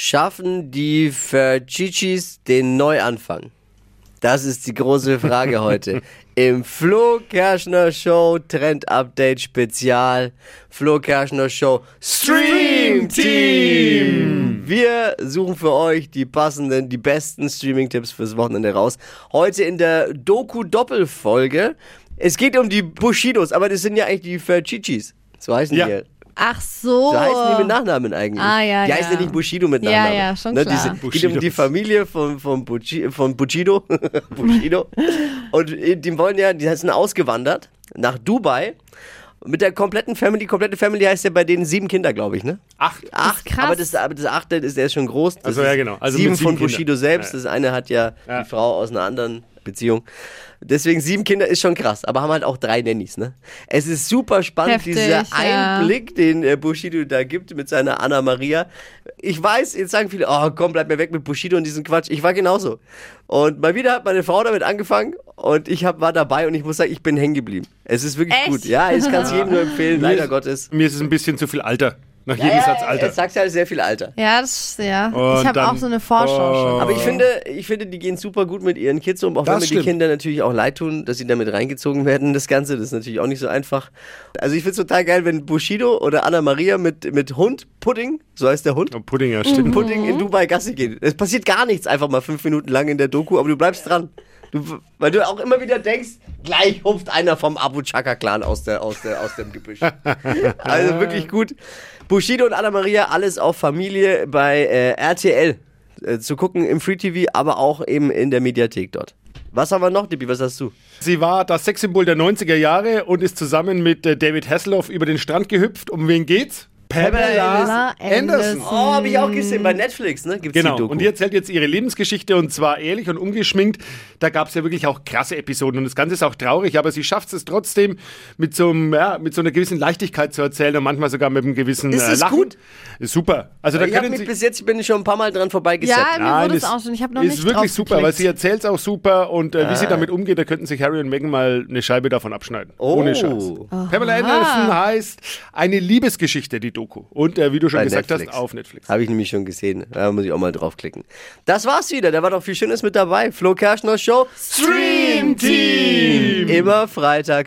Schaffen die Ferchichis den Neuanfang? Das ist die große Frage heute. Im Flo Kerschner Show Trend Update Spezial. Flo Kerschner Show Stream Team. Wir suchen für euch die passenden, die besten Streaming-Tipps fürs Wochenende raus. Heute in der Doku-Doppelfolge. Es geht um die Bushidos, aber das sind ja eigentlich die Ferchichis. So heißen Ja. die. Ach so. So heißen die mit Nachnamen eigentlich. Ah, ja, die heißen ja ja. nicht Bushido mit Ja, Nachnamen. ja, schon ne, klar. Die sind, Bushidos. die Familie von, von, Bucci, von Bushido. Bushido. Und äh, die wollen ja, die sind ausgewandert nach Dubai. Mit der kompletten Family, komplette Family heißt ja bei denen sieben Kinder, glaube ich, ne? Acht. Acht, krass. aber das, aber das achte ist, der ist schon groß. Das Also, ja, genau. Also sieben sieben von Bushido selbst. Ja. Das eine hat ja, Ja. die Frau aus einer anderen Beziehung. Deswegen sieben Kinder ist schon krass, aber haben halt auch drei Nannies, ne? Es ist super spannend, Heftig, dieser ja. Einblick, den äh, Bushido da gibt mit seiner Anna Maria. Ich weiß, jetzt sagen viele, oh komm, bleib mir weg mit Bushido und diesem Quatsch. Ich war genauso. Und mal wieder hat meine Frau damit angefangen und ich hab, war dabei und ich muss sagen, ich bin hängen geblieben. Es ist wirklich Echt? gut. Ja, ich kann es jedem nur empfehlen, Mir leider ist- Gottes. Mir ist es ein bisschen zu viel Alter. Nach jedem Satz Alter. Es sagt halt sehr viel Alter. Ja, das ja. Und ich habe auch so eine Vorschau Oh. schon. Aber ich finde, ich finde, die gehen super gut mit ihren Kids um, auch Das wenn mir die. Kinder natürlich auch leid tun, dass sie damit reingezogen werden, das Ganze. Das ist natürlich auch nicht so einfach. Also ich finde es total geil, wenn Bushido oder Anna Maria mit, mit Hund, Pudding, so heißt der Hund, Oh, Pudding, ja, stimmt. Pudding in Dubai Gassi gehen. Es passiert gar nichts einfach mal fünf Minuten lang in der Doku, aber du bleibst dran. Du, weil du auch immer wieder denkst, gleich hupft einer vom Abu Chaka Clan aus, der, aus, der, aus dem Gebüsch. also wirklich gut. Bushido und Anna Maria, alles auf Familie bei äh, RTL äh, zu gucken im Free TV, aber auch eben in der Mediathek dort. Was haben wir noch, Dippi? Was hast du? Sie war das Sexsymbol der 90er Jahre und ist zusammen mit äh, David Hasselhoff über den Strand gehüpft. Um wen geht's? Pamela Anderson. Oh, habe ich auch gesehen bei Netflix, ne? Gibt's Genau, die Doku. und die erzählt jetzt ihre Lebensgeschichte und zwar ehrlich und ungeschminkt. Da gab es ja wirklich auch krasse Episoden und das Ganze ist auch traurig, aber sie schafft es trotzdem mit so, einem, ja, mit so einer gewissen Leichtigkeit zu erzählen und manchmal sogar mit einem gewissen Ist äh, es Lachen. gut? Ist super. Also da ich habe können mich Sie bis jetzt, ich bin schon ein paar Mal dran vorbeigesetzt. Ja, mir Nein, wurde es ist- auch schon. Ich habe noch ist nicht wirklich super, weil sie erzählt es auch super und äh, wie Ah. sie damit umgeht, da könnten sich Harry und Meghan mal eine Scheibe davon abschneiden. Oh. Ohne Scheiß. Pamela Anderson heißt eine Liebesgeschichte, die Doku. Und äh, wie du schon Bei gesagt Netflix. hast, auf Netflix. Habe ich nämlich schon gesehen. Da muss ich auch mal draufklicken. Das war's wieder. Da war doch viel Schönes mit dabei. Flo Kerschner Show Stream Team. Immer freitags